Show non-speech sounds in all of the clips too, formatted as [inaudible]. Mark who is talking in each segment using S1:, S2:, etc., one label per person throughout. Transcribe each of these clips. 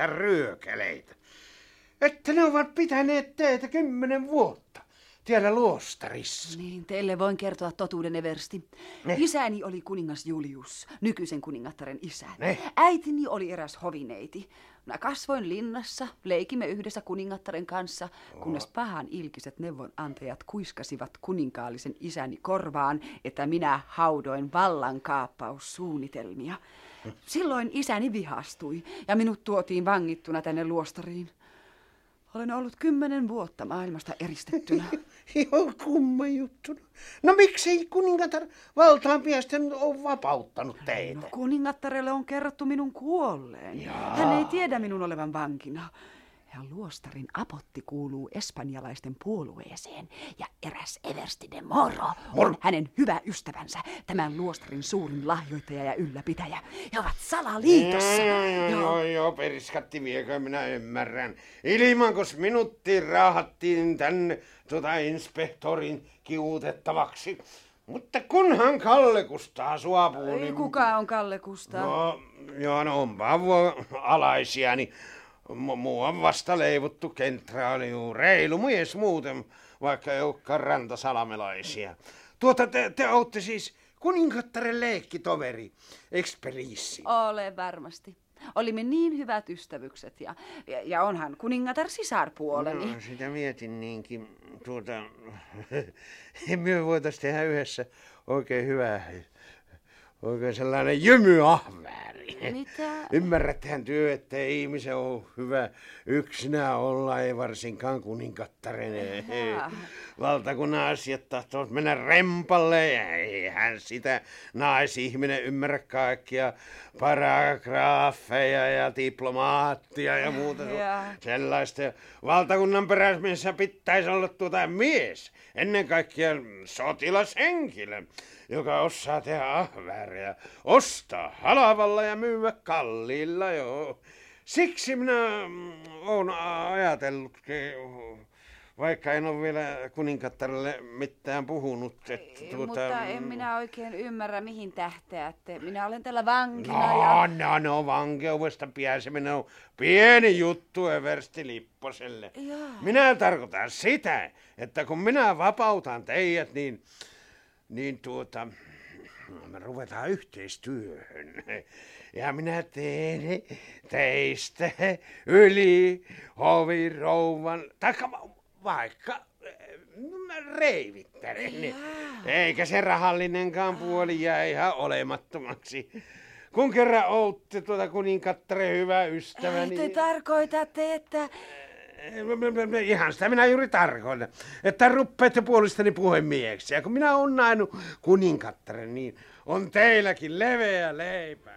S1: Noita ryökeleitä. Että ne ovat pitäneet teitä kymmenen vuotta täällä luostarissa.
S2: Niin, teille voin kertoa totuuden eversti.
S1: Ne.
S2: Isäni oli kuningas Julius, nykyisen kuningattaren isä.
S1: Ne.
S2: Äitini oli eräs hovineiti. Minä kasvoin linnassa, leikimme yhdessä kuningattaren kanssa, kunnes pahan ilkiset neuvonantajat kuiskasivat kuninkaallisen isäni korvaan, että minä haudoin vallankaappaussuunnitelmia. Silloin isäni vihastui ja minut tuotiin vangittuna tänne luostariin. Olen ollut kymmenen vuotta maailmasta eristettynä. [laughs]
S1: Joo, kumma juttu. No miksi kuningatar valtaan piesten on vapauttanut teitä?
S2: No kuningattarelle on kerrottu minun kuolleen.
S1: Jaa.
S2: Hän ei tiedä minun olevan vankina. Ja luostarin apotti kuuluu espanjalaisten puolueeseen. Ja eräs Eversti de Moro on hänen hyvä ystävänsä, tämän luostarin suurin lahjoittaja ja ylläpitäjä. He ovat salaliitossa.
S1: Joo, joo, joo, periskatti viekö, minä ymmärrän. Ilmankos minuttiin raahattiin tänne tuota inspektorin kiutettavaksi. Mutta kunhan Kalle Kustaa suopuu,
S2: Ei,
S1: niin...
S2: kuka on Kalle Kustaa?
S1: No, joo, no onpa alaisia, niin mu- muu on vasta leivottu kentraali, reilu mies muuten, vaikka ei olekaan rantasalamelaisia. Tuota, te, te olette siis kuningattaren leikkitoveri, eksperiissi.
S2: Ole varmasti. Olimme niin hyvät ystävykset ja, ja, ja onhan kuningatar sisarpuoleni.
S1: No, sitä mietin niinkin. Tuota, [laughs] me voitais tehdä yhdessä oikein hyvää, oikein sellainen jymyahvääri.
S2: Mitä? [laughs]
S1: Ymmärräthän työ, että ihmisen on hyvä yksinään olla, ei varsinkaan kuningattaren.
S2: Jaa. [laughs]
S1: Valtakunnan asiat tahtovat mennä rempalle ja eihän sitä naisihminen ymmärrä kaikkia paragraafeja ja diplomaattia ja muuta
S2: Jaa.
S1: sellaista. Valtakunnan peräsmiessä pitäisi olla tuota mies, ennen kaikkea sotilashenkilö, joka osaa tehdä ahvääriä, ostaa halavalla ja myydä kalliilla, joo. Siksi minä mm, oon ajatellutkin, vaikka en ole vielä kuninkattarelle mitään puhunut, että tuota...
S2: Mutta en minä oikein ymmärrä, mihin tähtäätte. Minä olen täällä vankina ja...
S1: No, no, no, vankeudesta pääseminen on pieni juttu Eversti Lipposelle.
S2: Jaa.
S1: Minä tarkoitan sitä, että kun minä vapautan teidät, niin, niin tuota, me ruvetaan yhteistyöhön. Ja minä teen teistä yli hovirouvan, taikka va- vaikka eh, reivittären. Eikä se rahallinenkaan puoli jää ihan olemattomaksi. Kun kerran outte tuota kuninkattaren hyvä ystävä,
S2: Ei te
S1: niin...
S2: tarkoitatte, että...
S1: Ihan sitä minä juuri tarkoitan, että ruppeette puolestani puhemieheksi. Ja kun minä olen nainut kuninkattaren, niin on teilläkin leveä leipä.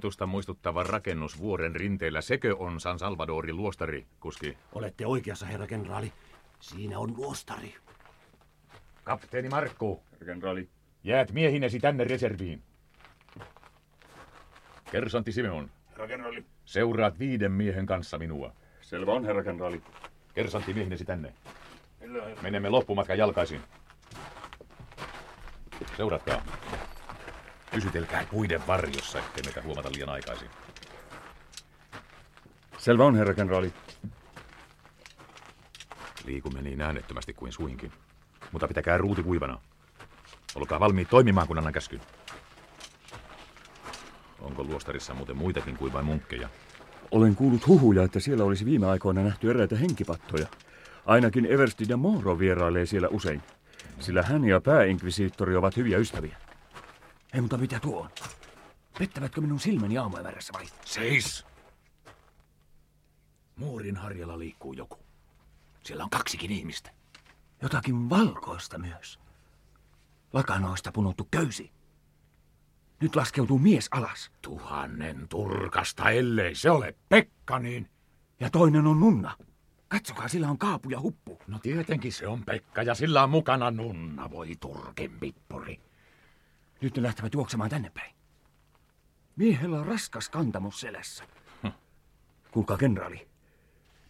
S3: Tuo linnoitusta muistuttava rakennus vuoren rinteellä, sekö on San Salvadorin luostari, kuski?
S4: Olette oikeassa, herra kenraali. Siinä on luostari.
S3: Kapteeni Markku,
S5: Kenraali.
S3: jäät miehinesi tänne reserviin. Kersantti Simeon,
S5: Herra kenraali.
S3: seuraat viiden miehen kanssa minua.
S5: Selvä on, herra kenraali.
S3: Kersantti miehinesi tänne.
S5: Herra.
S3: Menemme loppumatkan jalkaisin. Seuratkaa. Pysytelkää puiden varjossa, ettei meitä huomata liian aikaisin.
S5: Selvä on, herra kenraali.
S3: Liikumme niin äänettömästi kuin suinkin. Mutta pitäkää ruuti kuivana. Olkaa valmiit toimimaan, kun annan käskyn. Onko luostarissa muuten muitakin kuin vain munkkeja?
S5: Olen kuullut huhuja, että siellä olisi viime aikoina nähty eräitä henkipattoja. Ainakin Eversti de Moro vierailee siellä usein, sillä hän ja pääinkvisiittori ovat hyviä ystäviä.
S4: Hei, mutta mitä tuo on? Pettävätkö minun silmäni aamujen väärässä vai?
S6: Seis! Muurin harjalla liikkuu joku. Siellä on kaksikin ihmistä.
S4: Jotakin valkoista myös. Lakanoista punottu köysi. Nyt laskeutuu mies alas.
S6: Tuhannen turkasta, ellei se ole Pekka, niin...
S4: Ja toinen on nunna. Katsokaa, sillä on kaapu ja huppu.
S3: No tietenkin se on Pekka ja sillä on mukana nunna, voi turken pippuri.
S4: Nyt ne lähtevät juoksemaan tänne päin. Miehellä on raskas kantamus selässä. Kuulkaa, kenraali.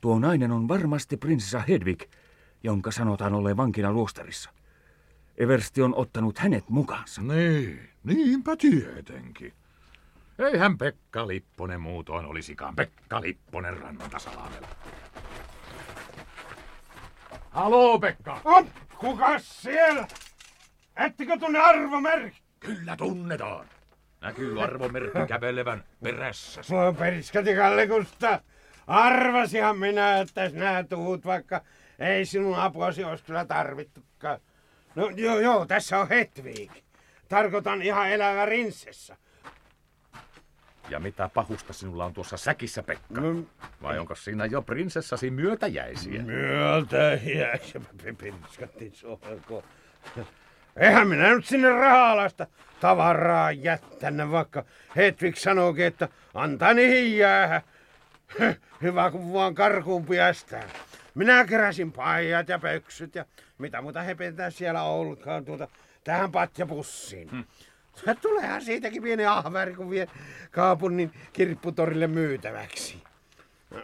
S4: Tuo nainen on varmasti prinsessa Hedvig, jonka sanotaan olleen vankina luostarissa. Eversti on ottanut hänet mukaansa.
S3: Niin, niinpä tietenkin. Eihän Pekka Lipponen muutoin olisikaan Pekka Lipponen rantasalamella. Haloo, Pekka!
S1: On, kukas siellä? Ettekö tunne arvomerkki?
S3: Kyllä tunnetaan. Näkyy arvomerkki kävelevän perässä.
S1: Voi periskati Kallekusta. Arvasihan minä, että sinä tuut, vaikka ei sinun apuasi olisi kyllä tarvittukaan. No joo, joo, tässä on Hetvig. Tarkoitan ihan elävä rinsessa.
S3: Ja mitä pahusta sinulla on tuossa säkissä, Pekka?
S1: No,
S3: Vai onko siinä jo prinsessasi myötäjäisiä?
S1: Myöältä jäisi [laughs] periskatti sohko. Eihän minä nyt sinne rahaalasta tavaraa jättänyt, vaikka Hedvig sanookin, että antaa niihin jäädä. [laughs] Hyvä, kun vaan karkuun päästään. Minä keräsin paijat ja pöksyt ja mitä muuta hepentää siellä olkaan tuota tähän patjapussiin. Hmm. [laughs] Tuleehan siitäkin pieni ahveri, kun vie kaupunnin kirpputorille myytäväksi.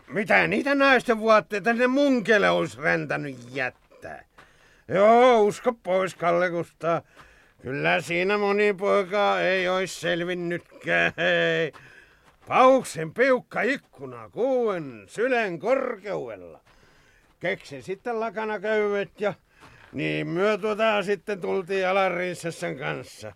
S1: Mitä niitä naisten vuotteita ne munkelle olisi räntänyt jättää? Joo, usko pois, Kalle Kustaa. Kyllä siinä moni poika ei ois selvinnytkään, hei. Pauksen piukka ikkuna kuuen sylen korkeudella. Keksin sitten lakana köyvet ja niin myö tuota sitten tultiin Alarinsessan kanssa.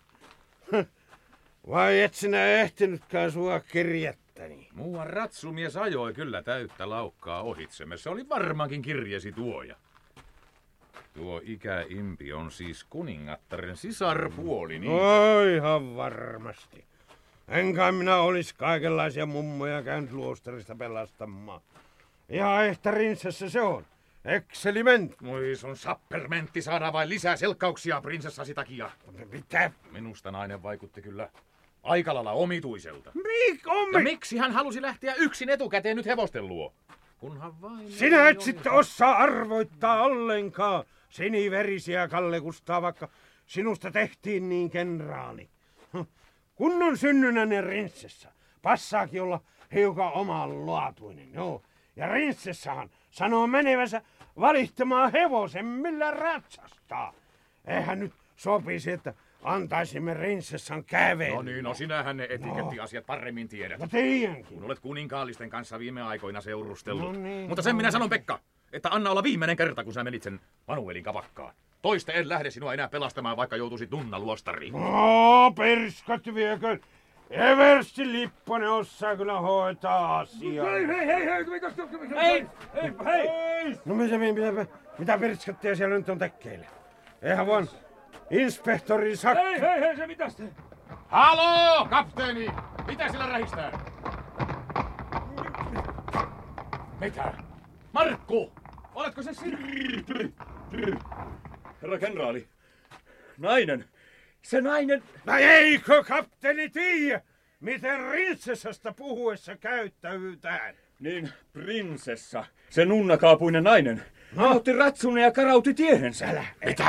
S1: Vai et sinä ehtinytkään sua kirjettäni?
S3: Muuan ratsumies ajoi kyllä täyttä laukkaa ohitsemme. Se oli varmaankin kirjesi tuoja. Tuo ikäimpi on siis kuningattaren sisarpuoli, niin...
S1: No ihan varmasti. Enkä minä olis kaikenlaisia mummoja käynyt luostarista pelastamaan. Ihan ehtä rinsessä se on. Excelliment.
S3: Moi sun sappermentti saada vain lisää selkkauksia prinsessasi takia.
S1: Mitä?
S3: Minusta nainen vaikutti kyllä aika lailla omituiselta.
S1: Mik on
S3: Ja miksi hän halusi lähteä yksin etukäteen nyt hevosten luo? Kunhan vain...
S1: Sinä et sitten osaa arvoittaa ollenkaan siniverisiä Kalle Kustaa, vaikka sinusta tehtiin niin kenraali. Kunnon synnynäinen rinssessä. Passaakin olla hiukan omanlaatuinen, joo. Ja rinssessahan sanoo menevänsä valihtamaan hevosen, millä ratsastaa. Eihän nyt sopisi, että antaisimme rinssessan kävellä.
S3: No niin, no sinähän ne etikettiasiat paremmin tiedät.
S1: No tiedänkin.
S3: Kun olet kuninkaallisten kanssa viime aikoina seurustellut.
S1: No niin,
S3: Mutta sen minä sanon, Pekka, että anna olla viimeinen kerta, kun sä menit sen Manuelin kavakkaan. Toista en lähde sinua enää pelastamaan, vaikka joutuisit nunna luostariin.
S1: No, perskat viekö. Eversti Lipponen osaa kyllä hoitaa asiaa.
S4: Hei, hei, hei, hei, mitäs, hei, hei, hei.
S1: No mitä, mitä, mitä perskattia siellä nyt on tekkeillä? Eihän vaan inspektori Sakki.
S4: Hei, hei, hei, se mitäs te?
S3: Haloo, kapteeni! Mitä sillä rähistää? Mitä? Markku! Oletko se sinä?
S5: Herra kenraali, nainen, se nainen...
S1: No eikö kapteeni tiedä, miten rinsessasta puhuessa käyttäytään?
S5: Niin, prinsessa, se nunnakaapuinen nainen.
S1: No.
S5: Hän otti ratsun ja karauti tiehensä.
S1: Älä,
S3: Mitä?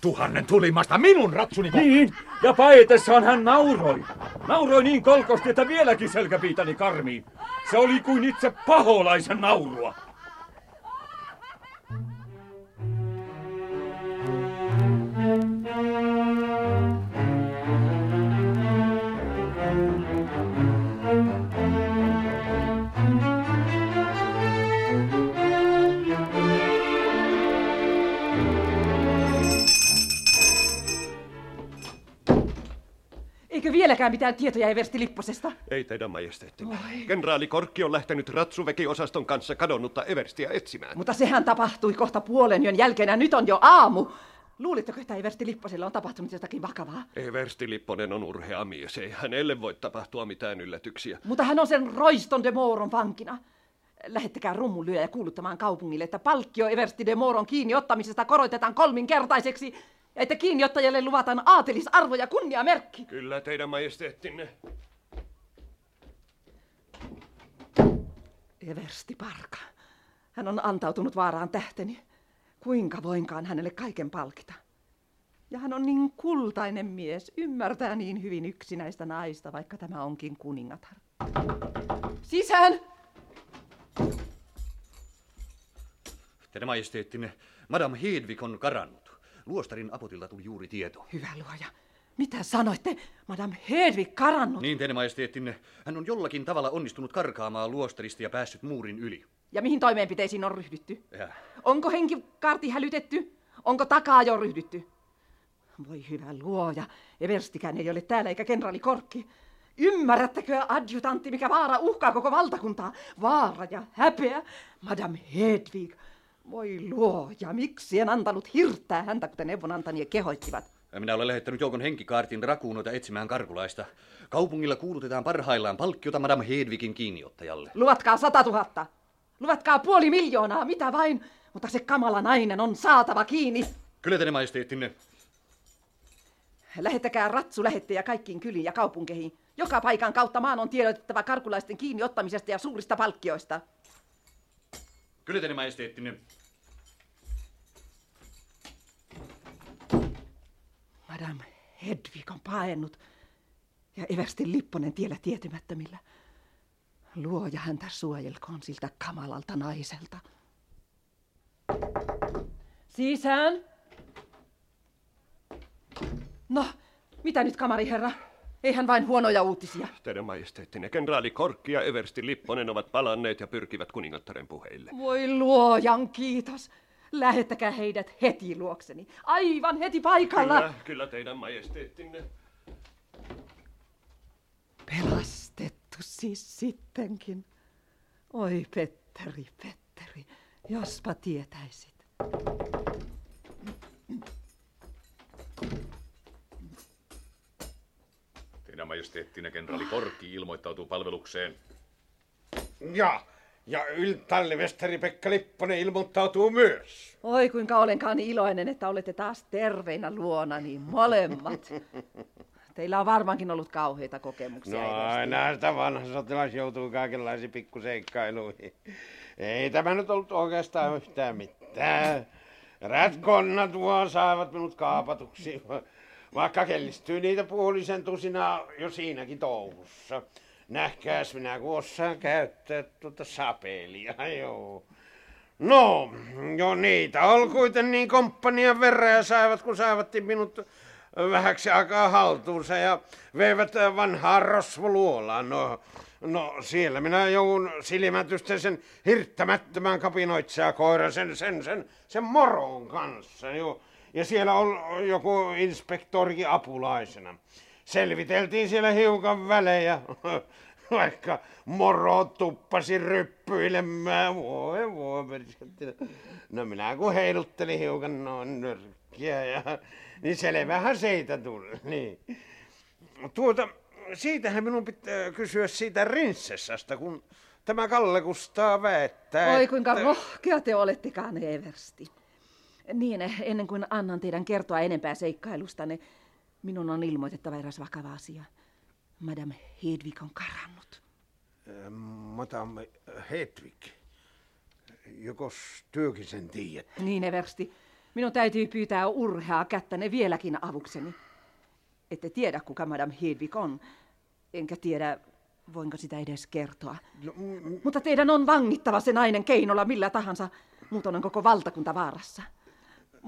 S3: Tuhannen tulimasta minun ratsuni
S5: Niin, ja paetessaan hän nauroi. Nauroi niin kolkosti, että vieläkin selkäpiitäni karmiin. Se oli kuin itse paholaisen naurua.
S2: Vieläkään mitään tietoja Eversti Lipposesta?
S7: Ei teidän majesteettinne. Kenraali Korkki on lähtenyt ratsuvekiosaston kanssa kadonnutta Everstiä etsimään.
S2: Mutta sehän tapahtui kohta puolen yön jälkeen ja nyt on jo aamu. Luulitteko, että Eversti Lipposella on tapahtunut jotakin vakavaa?
S7: Eversti Lipponen on urhea mies. Ei hänelle voi tapahtua mitään yllätyksiä.
S2: Mutta hän on sen Roiston de Moron vankina. Lähettäkää rummunlyöjä kuuluttamaan kaupungille, että palkkio Eversti de Moron kiinni ottamisesta korotetaan kolminkertaiseksi ja että kiinniottajalle luvataan aatelisarvo ja kunniamerkki.
S7: Kyllä teidän majesteettinne.
S2: Eversti Parka.
S8: Hän on antautunut vaaraan tähteni. Kuinka voinkaan hänelle kaiken palkita? Ja hän on niin kultainen mies, ymmärtää niin hyvin yksinäistä naista, vaikka tämä onkin kuningatar. Sisään!
S9: Teidän majesteettinne, Madame Hedvig on karannut. Luostarin apotilta tuli juuri tieto.
S8: Hyvä luoja. Mitä sanoitte? Madame Hedvig karannut?
S9: Niin, teidän majesteettinne. Hän on jollakin tavalla onnistunut karkaamaan luostarista ja päässyt muurin yli.
S8: Ja mihin toimeenpiteisiin on ryhdytty?
S9: Ja.
S8: Onko henkikaarti hälytetty? Onko takaa jo ryhdytty? Voi hyvä luoja, Everstikään ei ole täällä eikä kenraali Korkki. Ymmärrättekö, adjutantti, mikä vaara uhkaa koko valtakuntaa? Vaara ja häpeä. Madame Hedvig. Voi luoja, miksi en antanut hirttää häntä, kuten neuvonantajia kehoittivat?
S9: Minä olen lähettänyt joukon henkikaartin rakuunoita etsimään karkulaista. Kaupungilla kuulutetaan parhaillaan palkkiota Madame Hedvigin kiinniottajalle.
S8: Luvatkaa sata tuhatta. Luvatkaa puoli miljoonaa, mitä vain. Mutta se kamala nainen on saatava kiinni.
S9: Kyllä teidän majesteettinne.
S8: Lähettäkää ratsu lähettejä kaikkiin kyliin ja kaupunkeihin. Joka paikan kautta maan on tiedotettava karkulaisten kiinni ottamisesta ja suurista palkkioista.
S9: Kyllä teidän majesteettinne.
S8: Madame Hedvig on paennut ja Everstin Lipponen tiellä tietymättömillä. Luoja häntä suojelkoon siltä kamalalta naiselta. Sisään! No, mitä nyt, kamariherra? Eihän vain huonoja uutisia.
S7: Teidän majesteettinne, kenraali Korkki ja Eversti Lipponen ovat palanneet ja pyrkivät kuningattaren puheille.
S8: Voi luojan kiitos. Lähettäkää heidät heti luokseni. Aivan heti paikalla.
S7: Kyllä, kyllä teidän majesteettinne.
S8: Pelastettu siis sittenkin. Oi Petteri, Petteri, jospa tietäisit.
S3: Teidän majesteettinne kenraali Korkki ilmoittautuu palvelukseen.
S1: Ja, ja yltallivesteri Pekka Lipponen ilmoittautuu myös.
S8: Oi kuinka olenkaan iloinen, että olette taas terveinä luona, niin molemmat. [laughs] Teillä on varmaankin ollut kauheita kokemuksia.
S1: No aina sitä vanha sotilas joutuu kaikenlaisiin pikkuseikkailuihin. Ei tämä nyt ollut oikeastaan yhtään mitään. Rätkonnat vaan saivat minut kaapatuksi, vaikka kellistyy niitä puolisen tusinaa jo siinäkin touhussa. Nähkääs minä kun osaan käyttää tuota sapelia, [laughs] joo. No, jo niitä oli niin komppanian verran ja saivat, kun saivat minut vähäksi aikaa haltuunsa ja veivät vanhaa rosvoluolaan. No, no siellä minä joudun silmätysten sen hirttämättömän kapinoitsija koiran, sen, sen, sen, sen moron kanssa. Jo. Ja siellä on joku inspektorikin apulaisena. Selviteltiin siellä hiukan välejä, [laughs] vaikka moro tuppasi ryppyilemään. Voi voi. No minä kun heiluttelin hiukan noin nyrkkiä ja niin selvähän siitä tuli. [laughs] Niin. Tuota, siitähän minun pitää kysyä siitä rinssessasta, kun tämä Kalle Kustaa väittää,
S8: Oi kuinka
S1: että...
S8: rohkea te olettekaan, Eversti. Niin, ennen kuin annan teidän kertoa enempää seikkailustanne, minun on ilmoitettava eräs vakava asia. Madame Hedvig on karannut.
S1: Äh, Madame Hedvig. Jokos työkin sen tiedät?
S8: Niin, Eversti. Minun täytyy pyytää urheaa kättäne vieläkin avukseni. Ette tiedä, kuka Madame Hedvig on. Enkä tiedä, voinko sitä edes kertoa.
S1: No, mm,
S8: Mutta teidän on vangittava se nainen keinolla millä tahansa. Muuten on koko valtakunta vaarassa.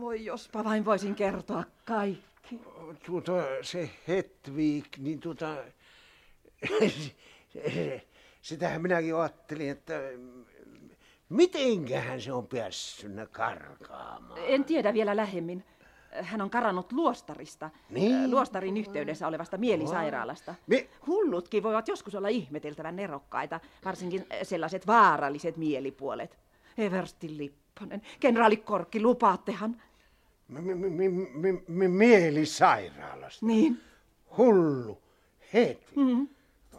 S8: Voi jospa vain voisin kertoa kaikki.
S1: tuota, se Hedvig, niin tuota... [laughs] Sitähän minäkin ajattelin, että mitenköhän se on päässyt karkaamaan.
S8: En tiedä vielä lähemmin. Hän on karannut luostarista,
S1: Niin?
S8: luostarin yhteydessä olevasta mielisairaalasta.
S1: Mi-
S8: Hullutkin voivat joskus olla ihmeteltävän nerokkaita, varsinkin sellaiset vaaralliset mielipuolet. Eversti Lipponen, kenraali Korkki, lupaattehan?
S1: Mielisairaalasta.
S8: Niin.
S1: Hullu. Hedvig. Mm.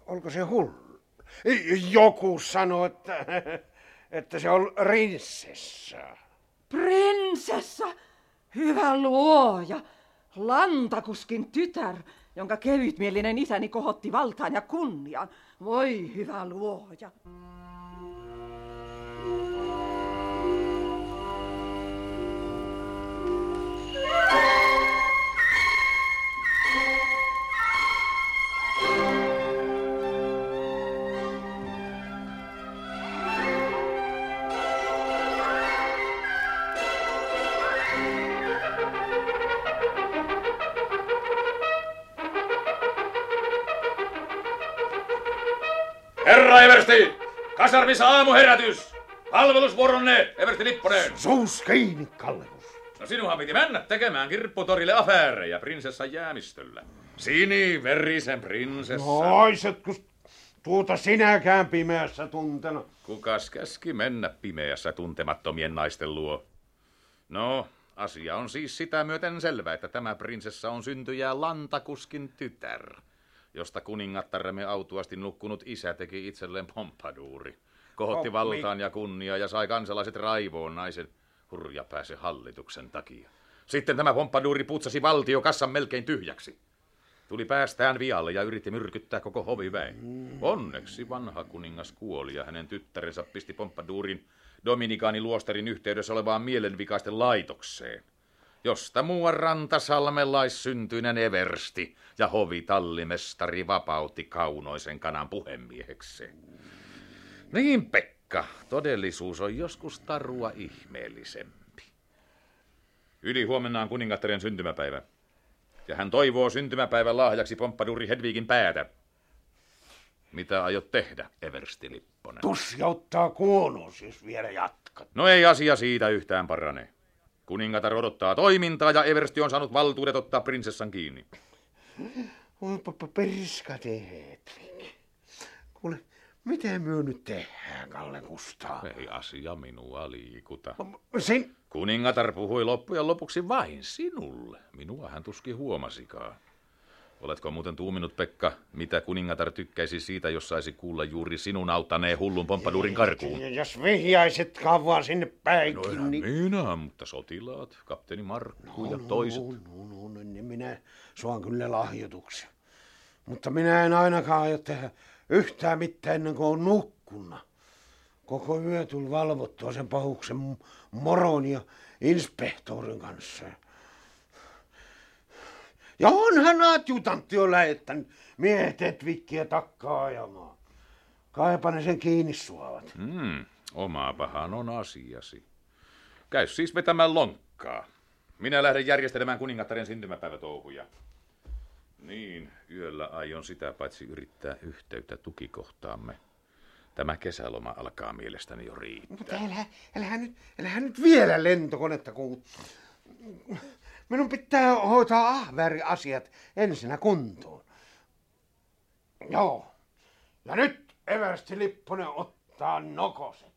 S1: Olko se hullu? Joku sanoi, että, että se on rinsessa.
S8: Prinsessa! Hyvä luoja! Lantakuskin tytär, jonka kevytmielinen isäni kohotti valtaan ja kunniaan. Voi hyvä luoja!
S3: Eversti! Kasarmissa aamuherätys! Palvelusvuoronne, Eversti Lipponen!
S1: Suus kiinni, Kallevus.
S3: No sinunhan piti mennä tekemään kirpputorille afäärejä prinsessan jäämistöllä. Sini verisen prinsessa.
S1: Noisetko tuota sinäkään pimeässä tuntenut?
S3: Kukas käski mennä pimeässä tuntemattomien naisten luo? No, asia on siis sitä myöten selvä, että tämä prinsessa on syntyjää Lantakuskin tytär, josta kuningattaremme autuasti nukkunut isä teki itselleen pompaduuri. Kohotti valtaan ja kunnia ja sai kansalaiset raivoon naisen hurjapääse hallituksen takia. Sitten tämä pompaduuri putsasi valtiokassan melkein tyhjäksi. Tuli päästään vialle ja yritti myrkyttää koko hoviväen. Onneksi vanha kuningas kuoli ja hänen tyttärensä pisti pompaduurin Dominikaani luostarin yhteydessä olevaan mielenvikaisten laitokseen, josta muuan rantasalmelaissyntyinen Eversti ja hovitallimestari vapautti kaunoisen kanan puhemiehekseen. Niin, Pekka, todellisuus on joskus tarua ihmeellisempi. Yli huomenna on kuningattaren syntymäpäivä. Ja hän toivoo syntymäpäivän lahjaksi pomppaduri Hedvigin päätä. Mitä aiot tehdä, Eversti Lipponen?
S1: Tusjauttaa kuonuus, jos vielä jatkat.
S3: No ei asia siitä yhtään parane. Kuningatar odottaa toimintaa ja Eversti on saanut valtuudet ottaa prinsessan kiinni.
S1: Periska teet. Kuule, miten myö nyt tehdään, Kalle Kustaa?
S3: Ei asia minua liikuta.
S1: Sin...
S3: Kuningatar puhui loppujen lopuksi vain sinulle. Minua hän tuskin huomasikaan. Oletko muuten tuuminut, Pekka, mitä kuningatar tykkäisi siitä, jos saisi kuulla juuri sinun auttaneen hullun pompaduurin karkuun?
S1: Ja jos vihjaiset vaan sinne päinkin,
S3: No
S1: niin...
S3: minä, mutta sotilaat, kapteeni Markku ja toiset.
S1: No, no, no, niin minä saan kyllä lahjoituksia. Mutta minä en ainakaan aio tehdä yhtään mitään ennen kuin on nukkuna. Koko yö tuli valvottua sen pahuksen moron ja inspektorin kanssa. Ja onhan adjutantti jo lähettänyt miehet Etvikkiä takkaa ajamaan. Kaipa ne sen kiinni suovat.
S3: Hmm, oma pahan on asiasi. Käy siis vetämään lonkkaa. Minä lähden järjestelemään kuningattaren syntymäpäivätouhuja. Niin, yöllä aion sitä paitsi yrittää yhteyttä tukikohtaamme. Tämä kesäloma alkaa mielestäni jo riittää.
S1: Mutta älä, älähän, nyt, älähän nyt vielä lentokonetta, kun minun pitää hoitaa ahväri asiat ensinnä kuntoon. Joo. Ja nyt Eversti Lipponen ottaa nokoset.